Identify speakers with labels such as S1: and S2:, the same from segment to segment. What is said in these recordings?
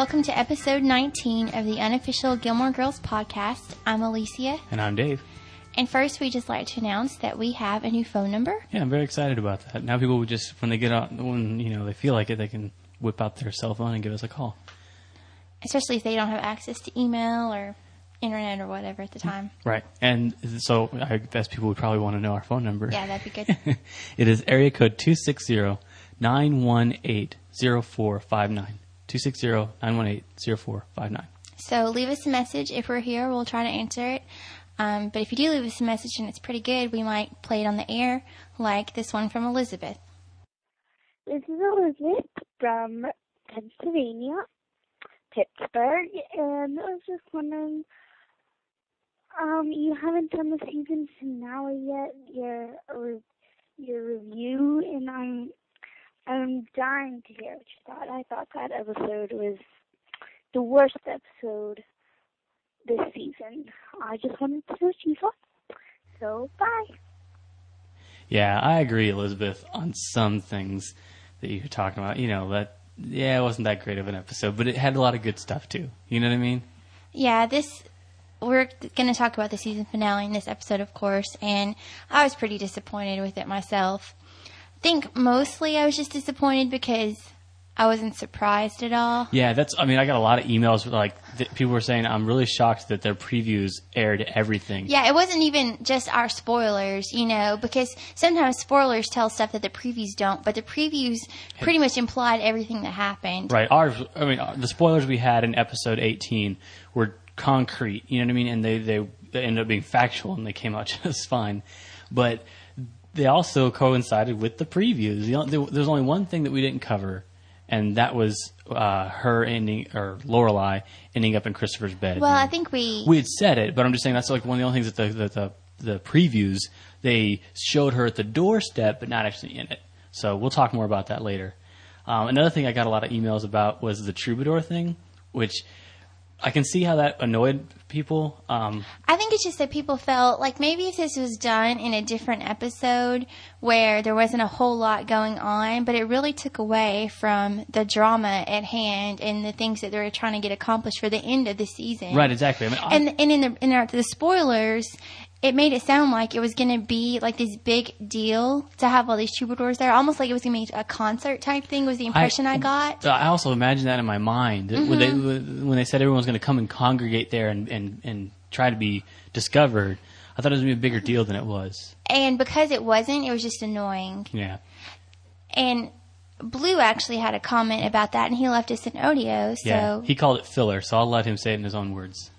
S1: Welcome to episode 19 of the unofficial Gilmore Girls podcast. I'm Alicia.
S2: And I'm Dave.
S1: And first, we just like to announce that we have a new phone number.
S2: Yeah, I'm very excited about that. Now people would just, when they get out, when you know they feel like it, they can whip out their cell phone and give us a call.
S1: Especially if they don't have access to email or internet or whatever at the time.
S2: Right. And so I guess people would probably want to know our phone number.
S1: Yeah, that'd be good.
S2: it is area code 260 918 0459. 260-918-0459.
S1: So leave us a message. If we're here, we'll try to answer it. Um, but if you do leave us a message and it's pretty good, we might play it on the air, like this one from Elizabeth.
S3: This is Elizabeth from Pennsylvania, Pittsburgh, and I was just wondering, um, you haven't done the season finale yet, your your review, and I'm I'm dying to hear what you thought. I thought that episode was the worst episode this season. I just wanted to know what you thought. So, bye.
S2: Yeah, I agree, Elizabeth, on some things that you were talking about. You know, that, yeah, it wasn't that great of an episode, but it had a lot of good stuff, too. You know what I mean?
S1: Yeah, this, we're going to talk about the season finale in this episode, of course, and I was pretty disappointed with it myself think mostly I was just disappointed because I wasn't surprised at all.
S2: Yeah, that's. I mean, I got a lot of emails like people were saying I'm really shocked that their previews aired everything.
S1: Yeah, it wasn't even just our spoilers, you know, because sometimes spoilers tell stuff that the previews don't, but the previews pretty much implied everything that happened.
S2: Right. Ours. I mean, the spoilers we had in episode 18 were concrete. You know what I mean? And they they, they ended up being factual, and they came out just fine. But they also coincided with the previews. There's only one thing that we didn't cover, and that was uh, her ending or Lorelai ending up in Christopher's bed.
S1: Well, I think we
S2: we had said it, but I'm just saying that's like one of the only things that the the, the, the previews they showed her at the doorstep, but not actually in it. So we'll talk more about that later. Um, another thing I got a lot of emails about was the troubadour thing, which I can see how that annoyed people. Um,
S1: I think it's just that people felt like maybe if this was done in a different episode where there wasn't a whole lot going on, but it really took away from the drama at hand and the things that they were trying to get accomplished for the end of the season.
S2: Right, exactly. I mean,
S1: I, and and in the in the spoilers, it made it sound like it was going to be like this big deal to have all these troubadours there, almost like it was going to be a concert type thing. Was the impression I, I got?
S2: I also imagined that in my mind mm-hmm. when they when they said everyone was going to come and congregate there and, and and try to be discovered. I thought it was going to be a bigger deal than it was.
S1: And because it wasn't, it was just annoying.
S2: Yeah.
S1: And Blue actually had a comment about that, and he left us an audio. So
S2: yeah, he called it filler. So I'll let him say it in his own words.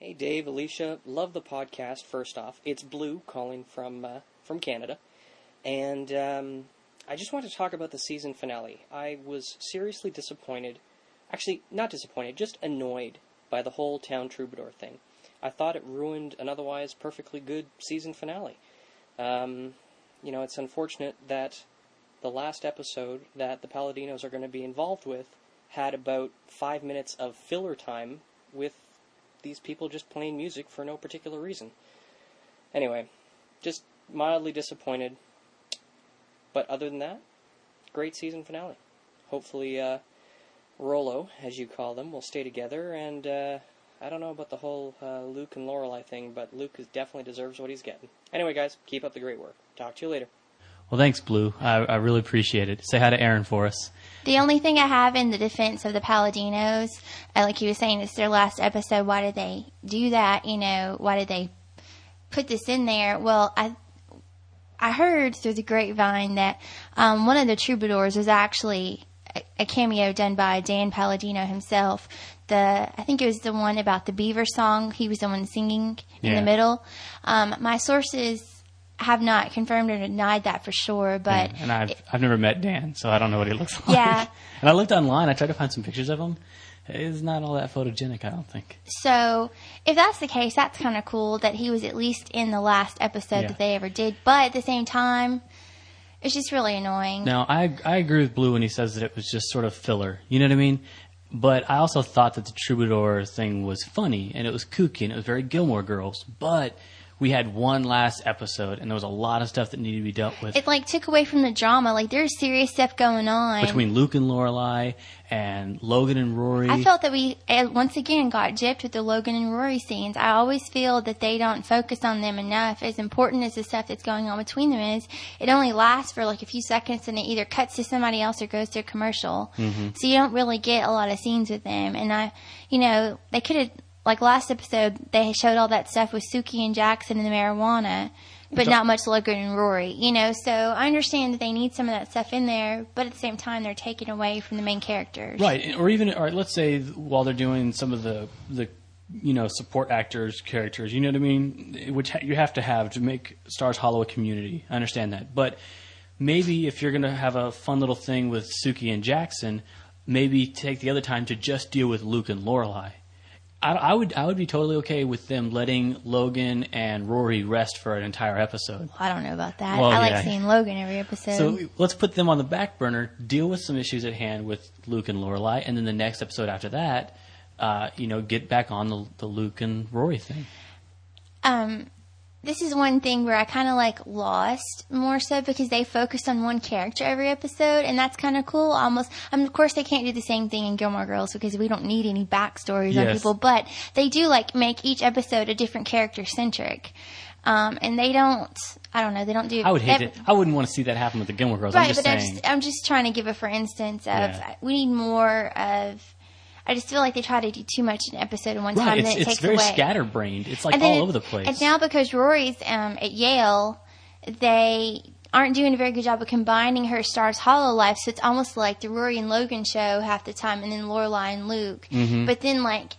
S4: Hey Dave, Alicia, love the podcast. First off, it's Blue calling from uh, from Canada, and um, I just want to talk about the season finale. I was seriously disappointed, actually not disappointed, just annoyed by the whole town troubadour thing. I thought it ruined an otherwise perfectly good season finale. Um, you know, it's unfortunate that the last episode that the Palladinos are going to be involved with had about five minutes of filler time with these people just playing music for no particular reason. Anyway, just mildly disappointed. But other than that, great season finale. Hopefully, uh, Rolo, as you call them, will stay together. And uh, I don't know about the whole uh, Luke and Lorelai thing, but Luke is, definitely deserves what he's getting. Anyway, guys, keep up the great work. Talk to you later.
S2: Well, thanks, Blue. I, I really appreciate it. Say hi to Aaron for us.
S1: The only thing I have in the defense of the Palladinos, uh, like he was saying, it's their last episode. Why did they do that? You know, why did they put this in there? Well, I I heard through the grapevine that um, one of the troubadours was actually a, cameo done by Dan Palladino himself. The I think it was the one about the beaver song. He was the one singing in yeah. the middle. Um, my sources have not confirmed or denied that for sure, but
S2: yeah, and I've it, I've never met Dan, so I don't know what he looks like.
S1: Yeah,
S2: and I looked online. I tried to find some pictures of him. It's not all that photogenic, I don't think.
S1: So, if that's the case, that's kind of cool that he was at least in the last episode yeah. that they ever did. But at the same time, it's just really annoying.
S2: Now, I I agree with Blue when he says that it was just sort of filler. You know what I mean? But I also thought that the troubadour thing was funny and it was kooky and it was very Gilmore Girls. But we had one last episode, and there was a lot of stuff that needed to be dealt with
S1: It like took away from the drama. Like there's serious stuff going on.
S2: between Luke and Lorelai and Logan and Rory.
S1: I felt that we uh, once again got gypped with the Logan and Rory scenes. I always feel that they don't focus on them enough. As important as the stuff that's going on between them is, it only lasts for like a few seconds and it either cuts to somebody else or goes to a commercial.
S2: Mm-hmm.
S1: So you don't really get a lot of scenes with them. And I, you know, they could have like last episode they showed all that stuff with Sookie and Jackson and the marijuana. But not much Logan and Rory, you know. So I understand that they need some of that stuff in there, but at the same time, they're taking away from the main characters.
S2: Right, or even, or let's say while they're doing some of the the you know support actors characters, you know what I mean, which you have to have to make Stars Hollow a community. I understand that, but maybe if you're going to have a fun little thing with Sookie and Jackson, maybe take the other time to just deal with Luke and Lorelai. I, I would I would be totally okay with them letting Logan and Rory rest for an entire episode.
S1: I don't know about that.
S2: Well,
S1: I like seeing Logan every episode.
S2: So let's put them on the back burner, deal with some issues at hand with Luke and Lorelai, and then the next episode after that, uh, you know, get back on the, the Luke and Rory thing.
S1: um, this is one thing where I kind of like lost more so because they focused on one character every episode, and that's kind of cool. Almost, I mean, of course, they can't do the same thing in Gilmore Girls because we don't need any backstories on people, but they do like make each episode a different character centric. Um, and they don't, I don't know, they don't do.
S2: I would hate
S1: ev-
S2: it. I wouldn't want to see that happen with the Gilmore Girls. I'm
S1: Right,
S2: just
S1: but I'm just, I'm just trying to give a for instance of
S2: Yeah.
S1: we need more of. I just feel like they try to do too much in an episode one time,
S2: right,
S1: and
S2: it's,
S1: then it
S2: it's
S1: takes
S2: very
S1: away.
S2: scatterbrained. It's like
S1: And
S2: all over the place.
S1: And now because Rory's um, at Yale, they aren't doing a very good job of combining her Stars Hollow life. So it's almost like the Rory and Logan show half the time, and then Lorelai and Luke.
S2: Mm-hmm.
S1: But then like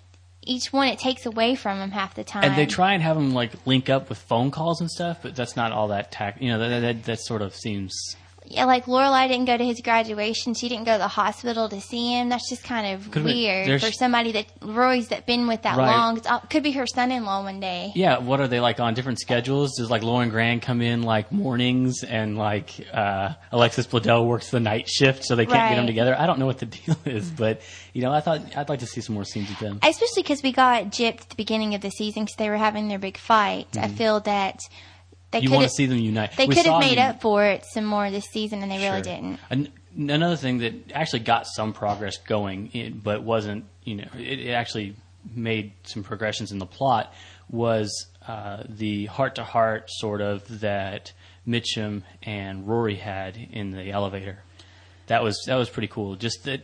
S1: each one, it takes away from them half the time.
S2: and they try and have them like link up with phone calls and stuff, but that's not all that tact. You know, that, that that sort of seems
S1: Yeah, like Lorelai didn't go to his graduation. She didn't go to the hospital to see him. That's just kind of weird for somebody that Rory's that been with that
S2: Right.
S1: long. It's, all- could be her son-in-law one day.
S2: Yeah, what are they like on different schedules? Does like Lauren Graham come in like mornings and like uh, Alexis Bledel works the night shift so they can't get them together? I don't know what the deal is, but you know, I thought I'd like to see some more scenes with them.
S1: especially because we got gypped at the beginning of the season because they were having their big fight. I feel that they
S2: you want to see them unite.
S1: they could have made up for it some more this season, and they really didn't.
S2: An- another thing that actually got some progress going, in, but wasn't, you know, it, it actually made some progressions in the plot was uh, the heart to heart sort of that Mitchum and Rory had in the elevator. That was that was pretty cool. Just that,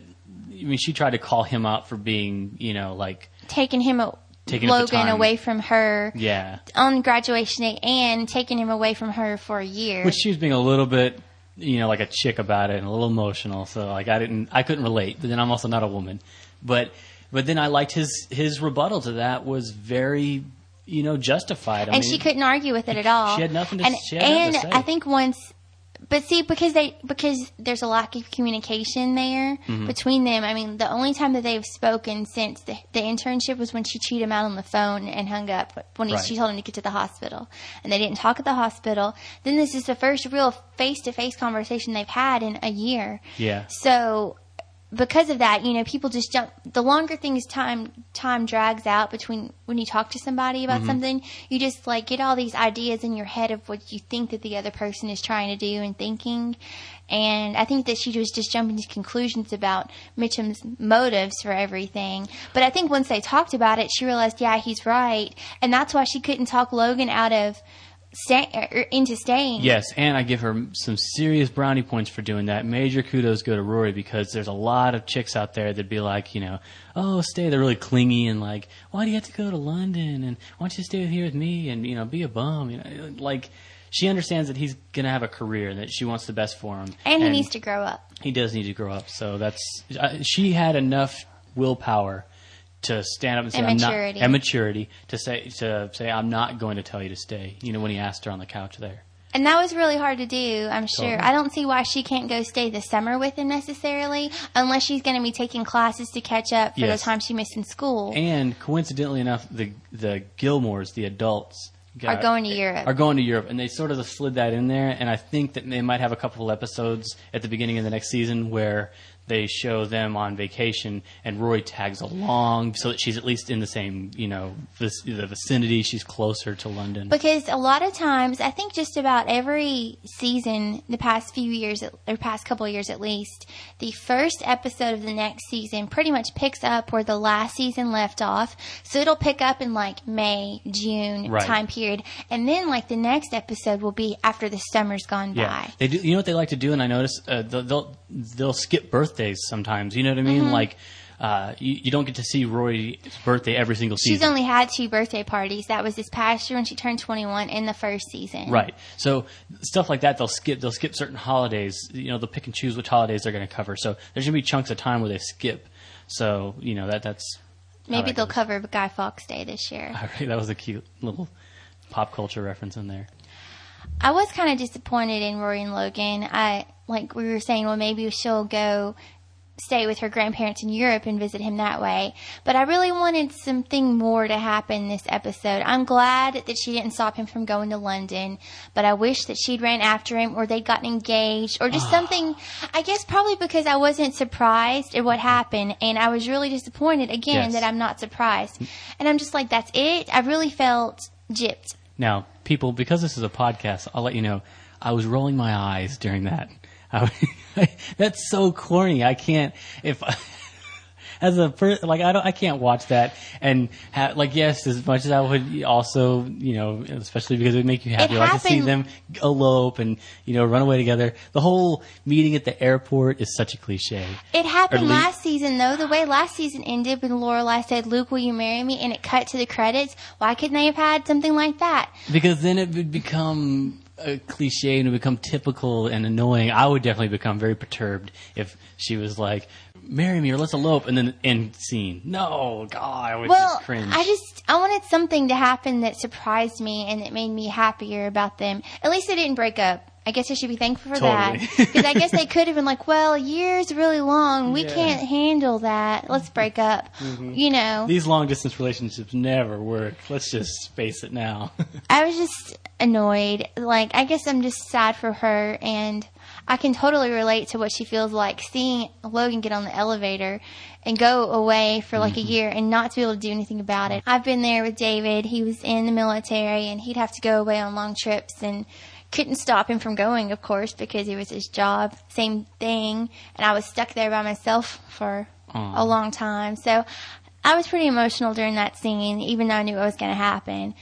S2: I mean, she tried to call him out for being, you know, like
S1: Taking him, a,
S2: Taking
S1: Logan away from her
S2: yeah,
S1: on graduation day, and taking him away from her for a year.
S2: which she was being a little bit, you know, like a chick about it and a little emotional. So like I didn't, I couldn't relate. But then I'm also not a woman. But but then I liked his his rebuttal to that was very, you know, justified. I
S1: and
S2: mean,
S1: she couldn't argue with it at all.
S2: She had nothing to-
S1: And,
S2: had nothing
S1: and
S2: to say.
S1: I think once, but see, because they because there's a lack of communication there
S2: Mm-hmm.
S1: between them. I mean, the only time that they've spoken since the, the internship was when she cheated him out on the phone and hung up when he,
S2: Right.
S1: she told him to get to the hospital, and they didn't talk at the hospital. Then this is the first real face to face conversation they've had in a year.
S2: Yeah.
S1: So because of that, you know, people just jump. The longer things time time drags out between when you talk to somebody
S2: Mm-hmm.
S1: about something, you just like get all these ideas in your head of what you think that the other person is trying to do and thinking. And I think that she was just jumping to conclusions about Mitchum's motives for everything. But I think once they talked about it, she realized, yeah, he's right, and that's why she couldn't talk Logan out of stay, er, into staying.
S2: Yes, and I give her some serious brownie points for doing that. Major kudos go to Rory because there's a lot of chicks out there that'd be like, you know, oh, stay. They're really clingy and like, why do you have to go to London? And why don't you stay here with me and you know be a bum? You know, like she understands that he's gonna have a career and that she wants the best for him.
S1: And he needs to grow up.
S2: He does need to grow up. So that's uh, she had enough willpower to stand up and say
S1: And
S2: I'm
S1: maturity.
S2: not and maturity to say to say I'm not going to tell you to stay. You know when he asked her on the couch there.
S1: And that was really hard to do, I'm sure.
S2: Totally.
S1: I don't see why she can't go stay the summer with him necessarily, unless she's going to be taking classes to catch up for
S2: Yes.
S1: the time she missed in school.
S2: And coincidentally enough, the the Gilmores, the adults,
S1: Are going to Europe.
S2: Are going to Europe, and they sort of slid that in there. And I think that they might have a couple of episodes at the beginning of the next season where they show them on vacation, and Rory tags along so that she's at least in the same, you know, vic- the vicinity. She's closer to London.
S1: Because a lot of times, I think just about every season, the past few years, or past couple of years at least, the first episode of the next season pretty much picks up where the last season left off. So it'll pick up in like May, June
S2: Right.
S1: time period. And then like the next episode will be after the summer's gone
S2: Yeah,
S1: by.
S2: they do. You know what they like to do, and I notice uh, they'll, they'll they'll skip birthdays sometimes. You know what I mean?
S1: Mm-hmm.
S2: Like uh, you, you don't get to see Rory's birthday every single season.
S1: She's only had two birthday parties. That was this past year when she turned 21 in the first season.
S2: Right. So stuff like that, they'll skip. They'll skip certain holidays. You know, they'll pick and choose which holidays they're going to cover. So there's going to be chunks of time where they skip. So you know that that's
S1: Maybe
S2: that
S1: they'll
S2: goes.
S1: cover Guy Fawkes Day this year.
S2: All right, that was a cute little pop culture reference in there.
S1: I was kind of disappointed in Rory and Logan. I like we were saying, well, maybe she'll go stay with her grandparents in Europe and visit him that way. But I really wanted something more to happen this episode. I'm glad that she didn't stop him from going to London, but I wish that she'd ran after him or they'd gotten engaged or just ah. something. I guess probably because I wasn't surprised at what mm-hmm. happened and I was really disappointed again
S2: Yes.
S1: that I'm not surprised. Mm. And I'm just like, that's it. I really felt gypped.
S2: Now, people, because this is a podcast, I'll let you know. I was rolling my eyes during that. I, that's so corny. I can't if as a per, like I don't I can't watch that and ha, like yes, as much as I would also you know especially because it would make you happy like to see them elope and you know run away together. The whole meeting at the airport is such a cliche.
S1: It happened last season though. The way last season ended when Lorelai said, "Luke, will you marry me?" and it cut to the credits. Why couldn't they have had something like that?
S2: Because then it would become a cliche and it would become typical and annoying. I would definitely become very perturbed if she was like, "Marry me or let's elope," and then end scene. No, God, I would
S1: Well,
S2: just cringe.
S1: I just I wanted something to happen that surprised me and that made me happier about them. At least they didn't break up. I guess I should be thankful for that because I guess they could have been like, "Well, a year's really long. We
S2: Yeah.
S1: can't handle that. Let's break up." Mm-hmm. You know.
S2: These long distance relationships never work. Let's just face it now.
S1: I was just annoyed. Like, I guess I'm just sad for her, and I can totally relate to what she feels like seeing Logan get on the elevator and go away for like a mm-hmm. year and not to be able to do anything about it. I've been there with David. He was in the military, and he'd have to go away on long trips and couldn't stop him from going, of course, because it was his job. Same thing. And I was stuck there by myself for
S2: Aw.
S1: a long time. So I was pretty emotional during that scene, even though I knew what was going to happen.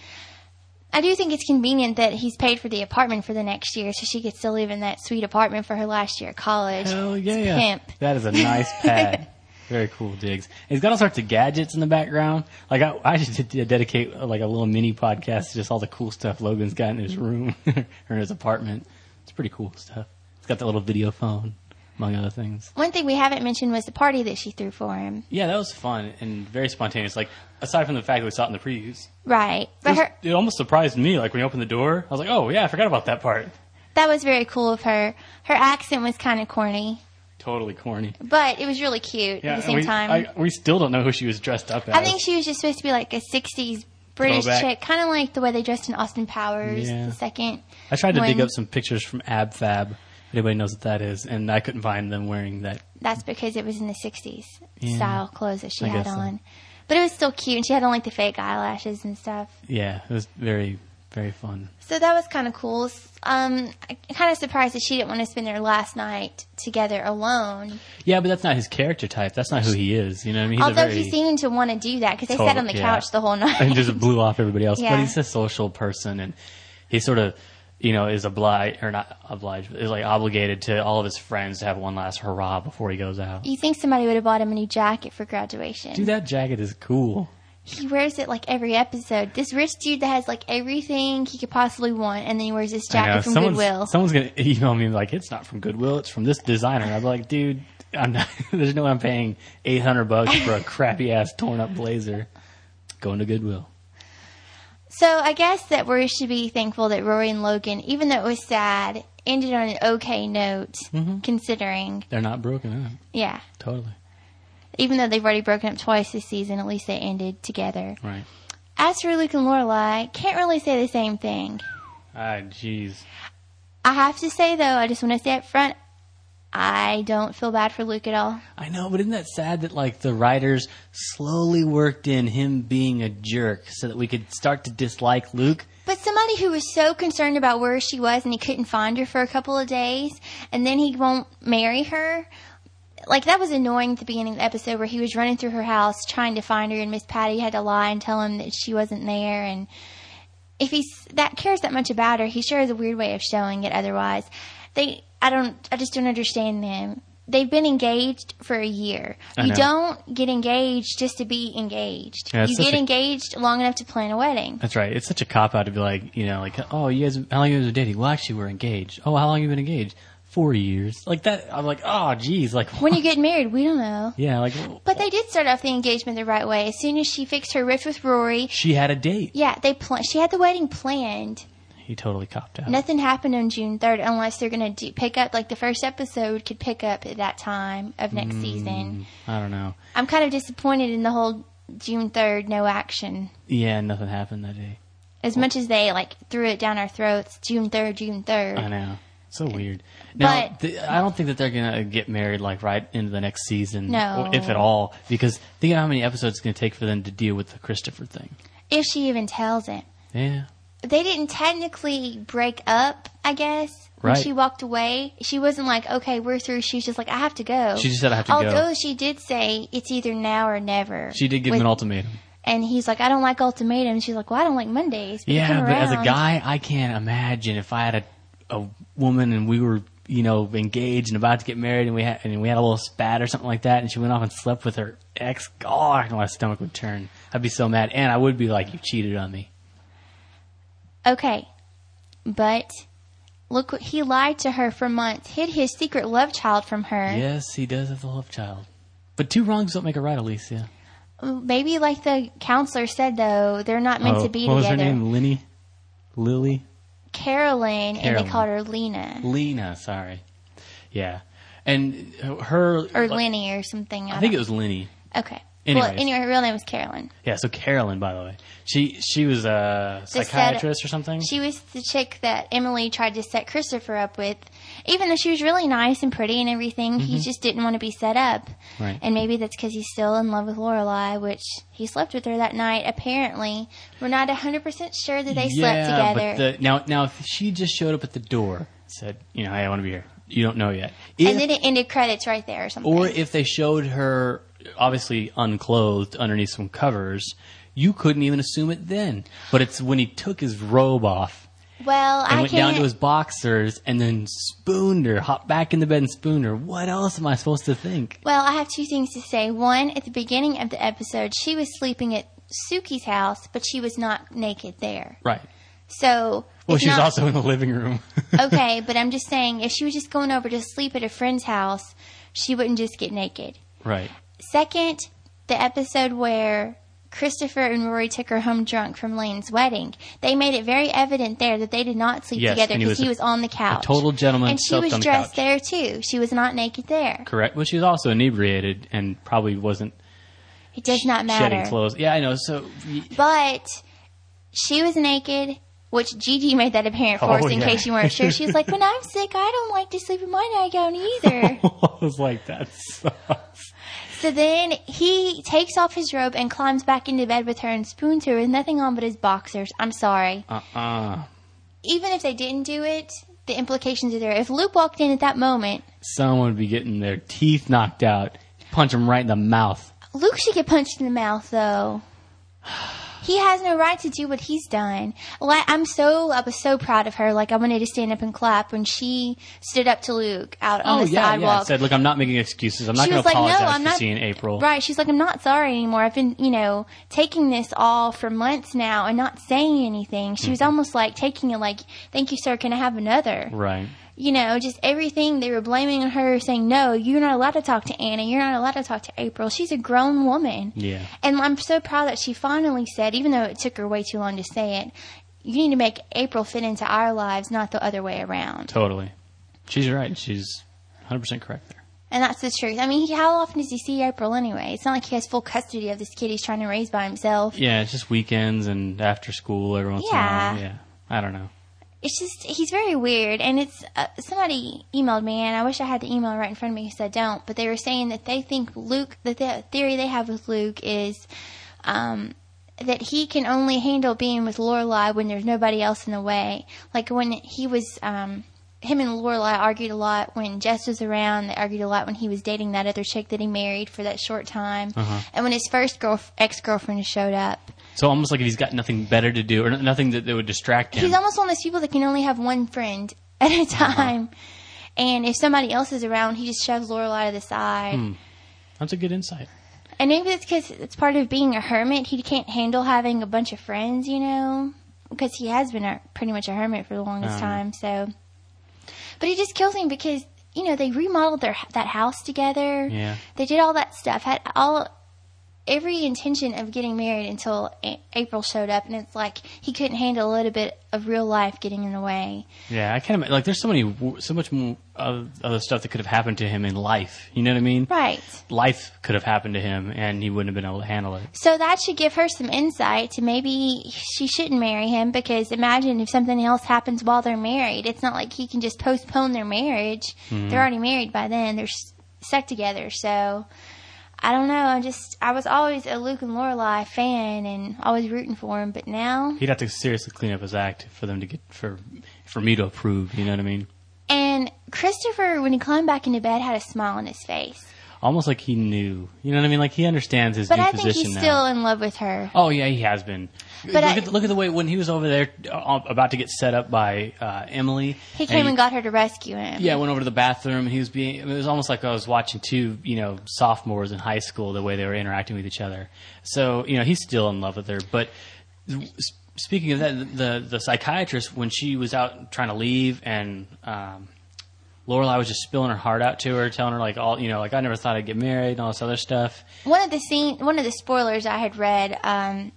S1: I do think it's convenient that he's paid for the apartment for the next year, so she gets to live in that sweet apartment for her last year of college.
S2: Hell yeah!
S1: pimp.
S2: That is a nice pad. Very cool, digs. He's got all sorts of gadgets in the background. Like I, I should dedicate uh, like a little mini podcast to just all the cool stuff Logan's got in his room or in his apartment. It's pretty cool stuff. He's got that little video phone, among other things.
S1: One thing we haven't mentioned was the party that she threw for him.
S2: Yeah, that was fun and very spontaneous. Like aside from the fact that we saw it in the previews,
S1: Right.
S2: it, was-
S1: her,
S2: it almost surprised me. Like when you opened the door, I was like, "Oh yeah, I forgot about that part."
S1: that was very cool of her. Her accent was kind of corny,
S2: Totally corny.
S1: but it was really cute
S2: Yeah,
S1: at the same
S2: we,
S1: time.
S2: I, we still don't know who she was dressed up as.
S1: I think she was just supposed to be like a 60s British
S2: Throwback.
S1: chick, kind of like the way they dressed in Austin Powers,
S2: Yeah.
S1: the second.
S2: I tried to dig up some pictures from Ab Fab. anybody knows what that is, and I couldn't find them wearing that.
S1: That's because it was in the 60s
S2: Yeah.
S1: style clothes that she
S2: I
S1: had
S2: guess so.
S1: on. But it was still cute, and she had on like the fake eyelashes and stuff.
S2: Yeah, it was very, very fun.
S1: So that was kind of cool. Um, I'm kind of surprised that she didn't want to spend their last night together alone.
S2: Yeah, but that's not his character type. That's not who he is. You know what I mean? He's
S1: Although
S2: very,
S1: he seemed to want to do that because they
S2: Total-
S1: sat on the
S2: yeah.
S1: couch the whole night.
S2: and just blew off everybody else.
S1: Yeah.
S2: But he's a social person, and he sort of, you know, is obliged or not obliged, but is like obligated to all of his friends to have one last hurrah before he goes out.
S1: you think somebody would have bought him a new jacket for graduation?
S2: Dude, that jacket is cool.
S1: He wears it like every episode. This rich dude that has like everything he could possibly want, and then he wears this
S2: know,
S1: jacket from
S2: someone's,
S1: Goodwill.
S2: Someone's gonna email me like it's not from Goodwill, it's from this designer. I'm like, dude, I'm not, there's no way I'm paying eight hundred bucks for a crappy ass torn up blazer. Going to Goodwill.
S1: So I guess that we should be thankful that Rory and Logan, even though it was sad, ended on an okay note,
S2: Mm-hmm.
S1: considering.
S2: They're not broken up.
S1: Yeah.
S2: Totally.
S1: Even though they've already broken up twice this season, at least they ended together.
S2: Right.
S1: As for Luke and Lorelai, can't really say the same thing.
S2: Ah, jeez.
S1: I have to say though, I just want to say up front, I don't feel bad for Luke at all.
S2: I know, but isn't that sad that like the writers slowly worked in him being a jerk so that we could start to dislike Luke?
S1: But somebody who was so concerned about where she was and he couldn't find her for a couple of days, and then he won't marry her. Like that was annoying at the beginning of the episode where he was running through her house trying to find her, and Miss Patty had to lie and tell him that she wasn't there. And if he's that cares that much about her, he sure has a weird way of showing it. Otherwise, they I don't I just don't understand them. They've been engaged for a year.
S2: I
S1: You
S2: know.
S1: don't get engaged just to be engaged.
S2: Yeah,
S1: you get
S2: a-
S1: engaged long enough to plan a wedding.
S2: That's right. It's such a cop out to be like, you know, like, oh, you guys, how long you guys been dating? Well, actually, we're engaged. Oh, how long you been engaged? Four years. Like that. I'm like, oh, geez. Like,
S1: When you get married, we don't know.
S2: yeah, like,
S1: But they did start off the engagement the right way. As soon as she fixed her rift with Rory,
S2: she had a date.
S1: yeah, they pl- she had the wedding planned.
S2: He totally copped out.
S1: Nothing happened on June 3rd unless they're going to do, pick up, like the first episode could pick up at that time of next
S2: Mm.
S1: season.
S2: I don't know.
S1: I'm kind of disappointed in the whole June 3rd no action.
S2: Yeah, nothing happened that day.
S1: As much as they like threw it down our throats, June 3rd, June 3rd.
S2: I know. So weird. Now,
S1: But-
S2: th- I don't think that they're gonna get married like right into the next season,
S1: No.
S2: or if at all, because think of how many episodes it's gonna take for them to deal with the Christopher thing.
S1: If she even tells it.
S2: Yeah,
S1: They didn't technically break up, I guess. When she walked away, she wasn't like, okay, we're through. She was just like, I have to go.
S2: She just said, "I have to go."
S1: Although she did say, it's either now or never.
S2: she did give him an ultimatum.
S1: And he's like, I don't like ultimatums. She's like, well, I don't like Mondays.
S2: Yeah, but as a guy, I can't imagine if I had a a woman and we were you know engaged and about to get married and we had and we had a little spat or something like that and she went off and slept with her ex. Oh, God, my stomach would turn. I'd be so mad, and I would be like, "You cheated on me."
S1: Okay. But look, what he lied to her for months, hid his secret love child from her.
S2: Yes, he does have the love child, but two wrongs don't make a right, Alicia.
S1: Maybe, like the counselor said, though, they're not meant
S2: Oh,
S1: to be
S2: what
S1: together.
S2: was her name? Linny, Lily,
S1: Carolyn, and they called her Lena.
S2: Lena. Sorry, yeah, and her
S1: Or
S2: like-
S1: Lenny or something.
S2: I think it was Lenny.
S1: Okay. Well, anyway, her real name was Carolyn.
S2: Yeah, so Carolyn, by the way, she she was a
S1: The set-
S2: psychiatrist or something.
S1: She was the chick that Emily tried to set Christopher up with. Even though she was really nice and pretty and everything, he just didn't want to be set up.
S2: Mm-hmm. Right.
S1: And maybe that's because he's still in love with Lorelai, which he slept with her that night. Apparently, we're not hundred percent sure that they slept
S2: yeah,
S1: together.
S2: but the, now now if she just showed up at the door, said, you know, hey, I want to be here. You don't know yet. If,
S1: and then it ended credits right there or something.
S2: or if they showed her obviously unclothed underneath some covers, you couldn't even assume it then. But it's when he took his robe off
S1: well,
S2: and
S1: I
S2: went down to his boxers and then spooned her, hopped back in the bed and spooned her. What else am I supposed to think?
S1: Well, I have two things to say. One, at the beginning of the episode, she was sleeping at Sookie's house, but she was not naked there.
S2: Right.
S1: So,
S2: Well, she's
S1: not-
S2: also in the living room.
S1: okay, but I'm just saying, if she was just going over to sleep at a friend's house, she wouldn't just get naked.
S2: right.
S1: Second, the episode where Christopher and Rory took her home drunk from Lane's wedding, they made it very evident there that they did not sleep
S2: Yes,
S1: together
S2: and he
S1: because
S2: was
S1: he
S2: a-
S1: was on the couch.
S2: total gentleman,
S1: and she was
S2: on the
S1: dressed
S2: couch.
S1: there too. She was not naked there.
S2: Correct. Well, she was also inebriated and probably wasn't
S1: It does not
S2: shedding
S1: matter.
S2: clothes. Yeah, I know. So y-
S1: But she was naked, which Gigi made that apparent for
S2: Oh,
S1: us in
S2: yeah.
S1: case you weren't sure. She was like, "When I'm sick, I don't like to sleep in my nightgown either."
S2: I was like, that sucks.
S1: So then he takes off his robe and climbs back into bed with her and spoons her with nothing on but his boxers. I'm sorry.
S2: Uh-uh.
S1: Even if they didn't do it, the implications are there. If Luke walked in at that moment,
S2: Someone would be getting their teeth knocked out. Punch him right in the mouth.
S1: Luke should get punched in the mouth, though. He has no right to do what he's done. Like, I'm so, I was so proud of her. Like, I wanted to stand up and clap when she stood up to Luke out on
S2: oh,
S1: the
S2: yeah, yeah.
S1: sidewalk.
S2: Said, look, I'm not making excuses. I'm not going to
S1: like,
S2: apologize
S1: "No, I'm
S2: for
S1: not."
S2: seeing April.
S1: Right? She's like, "I'm not sorry anymore. I've been, you know, taking this all for months now and not saying anything." She was mm-hmm. almost like taking it like, "Thank you, sir. Can I have another?"
S2: Right.
S1: You know, just everything they were blaming on her, saying, "No, you're not allowed to talk to Anna. You're not allowed to talk to April. She's a grown woman."
S2: Yeah.
S1: And I'm so proud that she finally said, even though it took her way too long to say it, you need to make April fit into our lives, not the other way around.
S2: Totally. She's right. She's 100% correct there.
S1: And that's the truth. I mean, he, how often does he see April anyway? It's not like he has full custody of this kid he's trying to raise by himself.
S2: Yeah, it's just weekends and after school every once
S1: Yeah.
S2: in a while. Yeah. I don't know.
S1: It's just he's very weird and it's uh, somebody emailed me and i wish i had the email right in front of me because i don't but they were saying that they think luke that the theory they have with luke is um that he can only handle being with Lorelai when there's nobody else in the way. Like when he was, um, him and Lorelai argued a lot when Jess was around. They argued a lot when he was dating that other chick that he married for that short time,
S2: Uh-huh.
S1: and when his first girl ex girlfriend showed up.
S2: So almost like if he's got nothing better to do or nothing that, that would distract him.
S1: He's almost one of those people that can only have one friend at a time. And if somebody else is around, he just shoves Lorelai to the side.
S2: Hmm. That's a good insight.
S1: And maybe it's because it's part of being a hermit. He can't handle having a bunch of friends, you know, because he has been a, pretty much a hermit for the longest
S2: Uh-huh.
S1: time. So, but it just kills me because you know they remodeled their that house together.
S2: Yeah.
S1: They did all that stuff. Had all every intention of getting married until a- April showed up, and it's like he couldn't handle a little bit of real life getting in the way.
S2: Yeah, I can't imagine. Like, there's so many, so much more other stuff that could have happened to him in life. You know what I mean?
S1: Right.
S2: Life could have happened to him, and he wouldn't have been able to handle it.
S1: So that should give her some insight to maybe she shouldn't marry him because imagine if something else happens while they're married. It's not like he can just postpone their marriage. Hmm. They're already married by then. They're stuck together. So I don't know. I just I was always a Luke and Lorelai fan and always rooting for him, but now
S2: He'd have to seriously clean up his act for them to get for for me to approve. You know what I mean?
S1: and Christopher when he climbed back into bed had a smile on his face.
S2: Almost like he knew. You know what I mean? Like he understands his
S1: But
S2: new
S1: I think
S2: position
S1: he's
S2: now.
S1: still in love with her.
S2: Oh yeah, he has been.
S1: But
S2: look,
S1: I-
S2: at, look at the way when he was over there uh, about to get set up by uh, Emily.
S1: He came and got her to rescue him.
S2: Yeah, went over to the bathroom. and He was being. It was almost like I was watching two, you know, sophomores in high school. The way they were interacting with each other. So you know, he's still in love with her. But speaking of that, the the psychiatrist when she was out trying to leave and. Um, Lorelai was just spilling her heart out to her, telling her like all you know, like I never thought I'd get married and all this other stuff.
S1: one of the scene, one of the spoilers I had read um,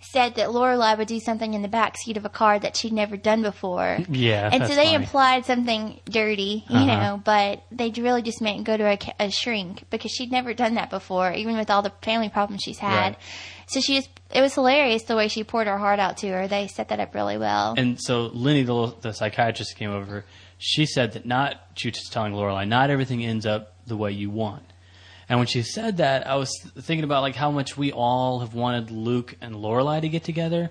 S1: said that Lorelai would do something in the back seat of a car that she'd never done before.
S2: Yeah,
S1: and so they
S2: funny.
S1: implied something dirty, you
S2: Uh-huh.
S1: know, but they really just meant go to a, a shrink because she'd never done that before, even with all the family problems she's had.
S2: Right.
S1: So she just, it was hilarious the way she poured her heart out to her. They set that up really well.
S2: And so Lenny, the, the psychiatrist, came over. She said that not she was just telling Lorelai, not everything ends up the way you want. And when she said that, I was thinking about like how much we all have wanted Luke and Lorelai to get together.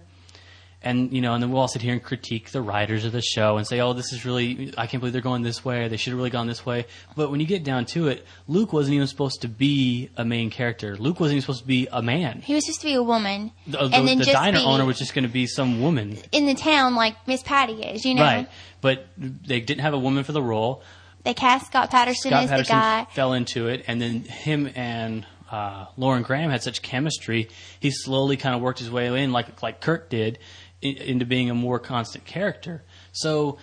S2: And you know, and then we'll all sit here and critique the writers of the show and say, "Oh, this is really I can't believe they're going this way. They should have really gone this way." But when you get down to it, Luke wasn't even supposed to be a main character. Luke wasn't even supposed to be a man.
S1: he was supposed to be a woman.
S2: The, the,
S1: and then
S2: the
S1: just
S2: diner
S1: be
S2: owner was just going to be some woman.
S1: in the town like Miss Patty is, you know.
S2: Right. But they didn't have a woman for the role.
S1: They cast Scott Patterson
S2: Scott
S1: as
S2: Patterson
S1: the guy.
S2: fell into it, and then him and uh, Lauren Graham had such chemistry. He slowly kind of worked his way in, like like Kirk did, i into being a more constant character. So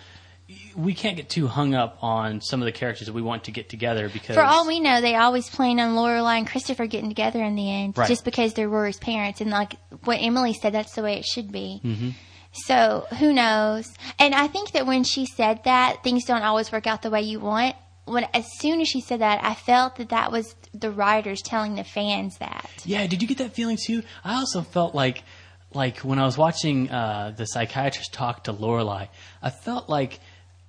S2: we can't get too hung up on some of the characters that we want to get together because
S1: For all we know, they always plan on Lorelai and Christopher getting together in the end,
S2: Right.
S1: just because they're Rory's parents. And like what Emily said, that's the way it should be.
S2: Mm-hmm.
S1: So who knows? And I think that when she said that, things don't always work out the way you want. When as soon as she said that, I felt that that was the writers telling the fans that.
S2: Yeah, did you get that feeling too? I also felt like, like when I was watching uh, the psychiatrist talk to Lorelai, I felt like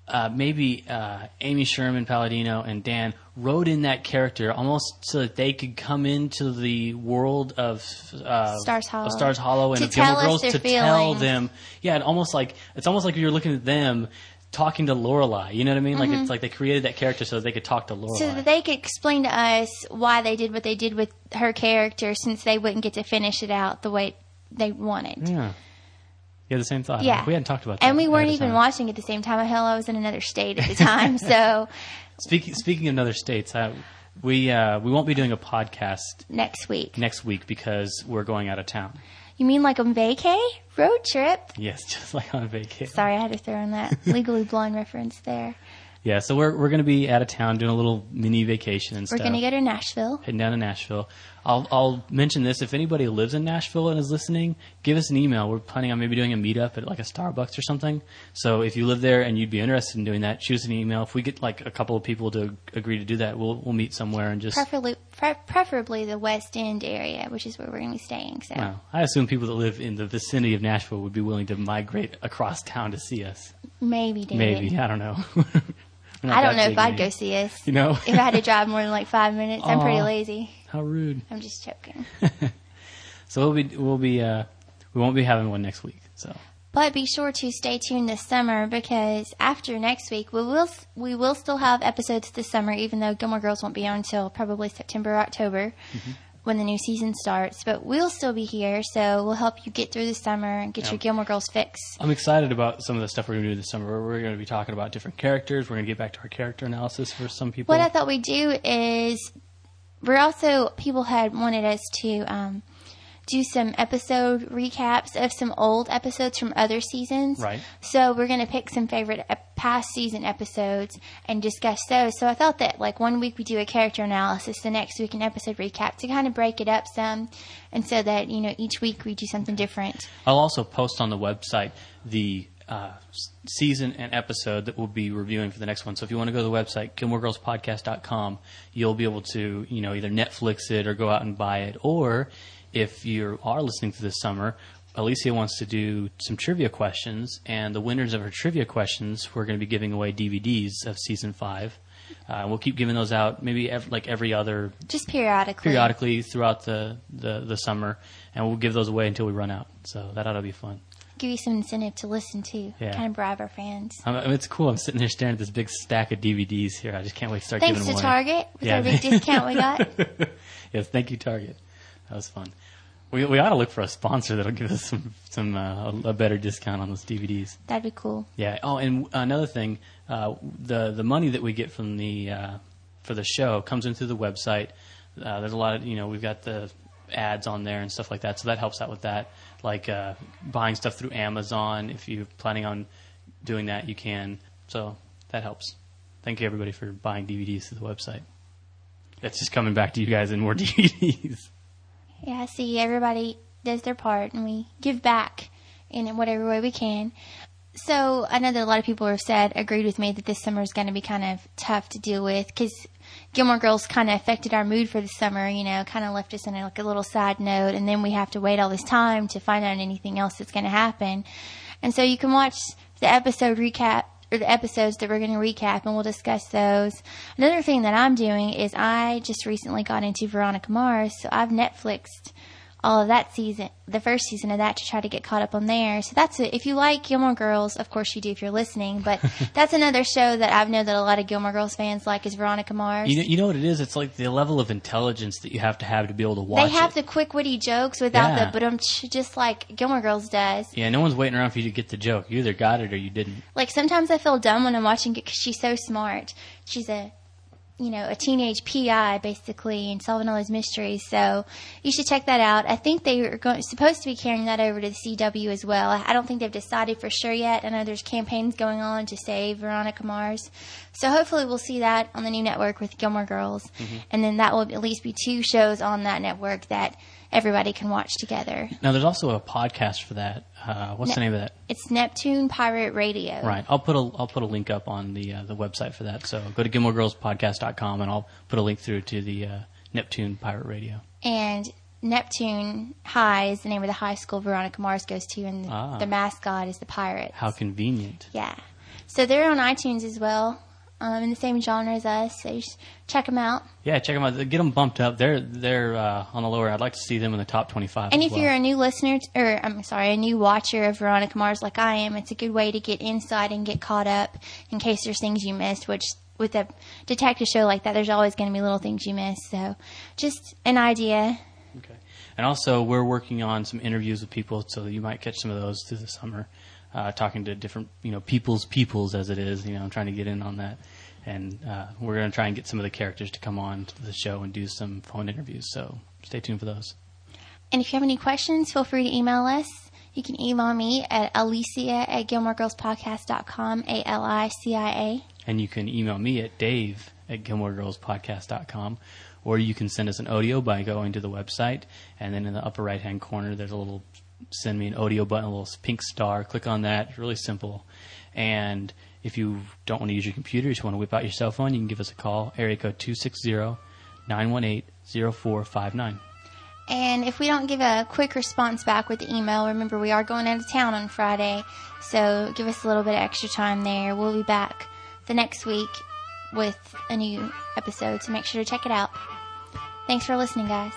S2: uh, maybe uh, Amy Sherman Palladino and Dan wrote in that character almost so that they could come into the world of uh,
S1: Stars Hollow.
S2: of Stars Hollow and
S1: To
S2: Gilmore Girls to tell them. Yeah, and almost like it's almost like you're looking at them. Talking to Lorelai, you know what I mean? Like
S1: Mm-hmm.
S2: it's like they created that character so that they could talk to Lorelai.
S1: So that they could explain to us why they did what they did with her character, since they wouldn't get to finish it out the way they wanted.
S2: yeah, yeah, the same thought.
S1: Yeah.
S2: we hadn't talked about that.
S1: And we weren't even
S2: time.
S1: watching at the same time. Hell, I was in another state at the time. so
S2: Speaking speaking of other states, I, we uh, we won't be doing a podcast
S1: next week.
S2: next week because we're going out of town.
S1: You mean like on vacay? Road trip?
S2: Yes, just like on a vacation.
S1: Sorry, I had to throw in that Legally Blonde reference there.
S2: Yeah, so we're we're going to be out of town doing a little mini vacation and
S1: We're
S2: stuff.
S1: going to go to Nashville.
S2: heading down to Nashville. I'll, I'll mention this. If anybody lives in Nashville and is listening, give us an email. We're planning on maybe doing a meetup at like a Starbucks or something. So if you live there and you'd be interested in doing that, shoot us an email. If we get like a couple of people to agree to do that, we'll we'll meet somewhere and just.
S1: Preferably, pre- preferably the West End area, which is where we're going to be staying. So
S2: Well, I assume people that live in the vicinity of Nashville would be willing to migrate across town to see us.
S1: maybe, David.
S2: Maybe I don't know.
S1: I don't know if I'd go see us.
S2: You know,
S1: if I had to drive more than like five minutes, I'm pretty lazy.
S2: how rude.
S1: I'm just joking.
S2: So we'll be we'll be uh, we won't be having one next week. So
S1: But be sure to stay tuned this summer because after next week, we will we will still have episodes this summer, even though Gilmore Girls won't be on until probably September or October
S2: Mm-hmm.
S1: When the new season starts. But we'll still be here, so we'll help you get through the summer and get
S2: Yeah.
S1: your Gilmore Girls fix.
S2: I'm excited about some of the stuff we're going to do this summer. We're, we're going to be talking about different characters. We're going to get back to our character analysis for some people.
S1: What I thought we'd do is we're also people had wanted us to um, do some episode recaps of some old episodes from other seasons.
S2: Right.
S1: So we're going to pick some favorite ep- past season episodes and discuss those. So I thought that like one week we do a character analysis, the next week an episode recap to kind of break it up some, and so that you know each week we do something different.
S2: I'll also post on the website the uh, season and episode that we'll be reviewing for the next one. So if you want to go to the website, GilmoreGirlsPodcast.com, you'll be able to, you know, either Netflix it or go out and buy it. Or if you are listening to this summer, Alicia wants to do some trivia questions, and the winners of her trivia questions, we're going to be giving away DVDs of season five. Uh, we'll keep giving those out, maybe ev- like every other
S1: Just periodically.
S2: periodically throughout the, the, the summer, and we'll give those away until we run out. So that ought to be fun.
S1: Give you some incentive to listen to.
S2: Yeah.
S1: Kind of bribe our fans.
S2: I mean, it's cool. I'm sitting there staring at this big stack of DVDs here. I just can't wait to start
S1: Thanks
S2: giving
S1: to
S2: them away.
S1: Target with
S2: Yeah.
S1: our big discount we got.
S2: yes, thank you, Target. That was fun. We, we ought to look for a sponsor that'll give us some some uh, a, a better discount on those DVDs.
S1: That'd be cool.
S2: Yeah. Oh, and another thing, uh, the the money that we get from the uh, for the show comes in through the website. Uh, there's a lot of you know we've got the ads on there and stuff like that, so that helps out with that. Like uh, buying stuff through Amazon. If you're planning on doing that, you can. So that helps. Thank you everybody for buying DVDs through the website. That's just coming back to you guys in more DVDs.
S1: Yeah, see, everybody does their part and we give back in whatever way we can. So I know that a lot of people have said, agreed with me that this summer is going to be kind of tough to deal with because Gilmore Girls kind of affected our mood for the summer, you know, kind of left us in a, like a little side note and then we have to wait all this time to find out anything else that's going to happen. And so you can watch the episode recap episodes that we're going to recap and we'll discuss those. Another thing that I'm doing is I just recently got into Veronica Mars, so I've Netflixed all of that season, the first season of that to try to get caught up on there. So that's it. If you like Gilmore Girls, of course you do if you're listening, but that's another show that I know that a lot of Gilmore Girls fans like is Veronica Mars.
S2: You know, you know what it is? It's like the level of intelligence that you have to have to be able to watch.
S1: they have
S2: it.
S1: the quick witty jokes without
S2: Yeah.
S1: the but just like Gilmore Girls does.
S2: Yeah, no one's waiting around for you to get the joke. You either got it or you didn't.
S1: Like sometimes I feel dumb when I'm watching it because she's so smart. She's a, you know, a teenage PI basically and solving all these mysteries. So you should check that out. I think they are going, supposed to be carrying that over to the CW as well. I don't think they've decided for sure yet. I know there's campaigns going on to save Veronica Mars. So hopefully we'll see that on the new network with Gilmore Girls. Mm-hmm. And then that will at least be two shows on that network that everybody can watch together.
S2: Now, there's also a podcast for that. Uh, what's the name of that?
S1: It's Neptune Pirate Radio.
S2: Right. I'll put a I'll put a link up on the uh, the website for that. So go to GilmoreGirlsPodcast.com and I'll put a link through to the uh, Neptune Pirate Radio.
S1: And Neptune High is the name of the high school Veronica Mars goes to, and the,
S2: Ah.
S1: the mascot is the pirate.
S2: How convenient.
S1: Yeah. So they're on iTunes as well, um, in the same genre as us. So just check them out.
S2: Yeah, check them out. Get them bumped up. They're they're uh, on the lower. I'd like to see them in the top 25.
S1: And if
S2: well.
S1: you're a new listener, t- or I'm sorry, a new watcher of Veronica Mars like I am, it's a good way to get inside and get caught up in case there's things you missed. Which with a detective show like that, there's always going to be little things you miss. So just an idea.
S2: Okay. And also, we're working on some interviews with people, so you might catch some of those through the summer, uh, talking to different, you know, people's peoples as it is. You know, I'm trying to get in on that, and uh, we're going to try and get some of the characters to come on to the show and do some phone interviews. So stay tuned for those.
S1: And if you have any questions, feel free to email us. You can email me at alicia at gilmoregirlspodcast.com, A-L-I-C-I-A.
S2: And you can email me at dave at gilmoregirlspodcast.com. or you can send us an audio by going to the website, and then in the upper right hand corner, there's a little send me an audio button, a little pink star. Click on that. It's really simple. And if you don't want to use your computer, you just want to whip out your cell phone, you can give us a call, area code 260 918 0459.
S1: And if we don't give a quick response back with the email, remember we are going out of town on Friday, so give us a little bit of extra time there. We'll be back the next week with a new episode, so make sure to check it out. Thanks for listening, guys.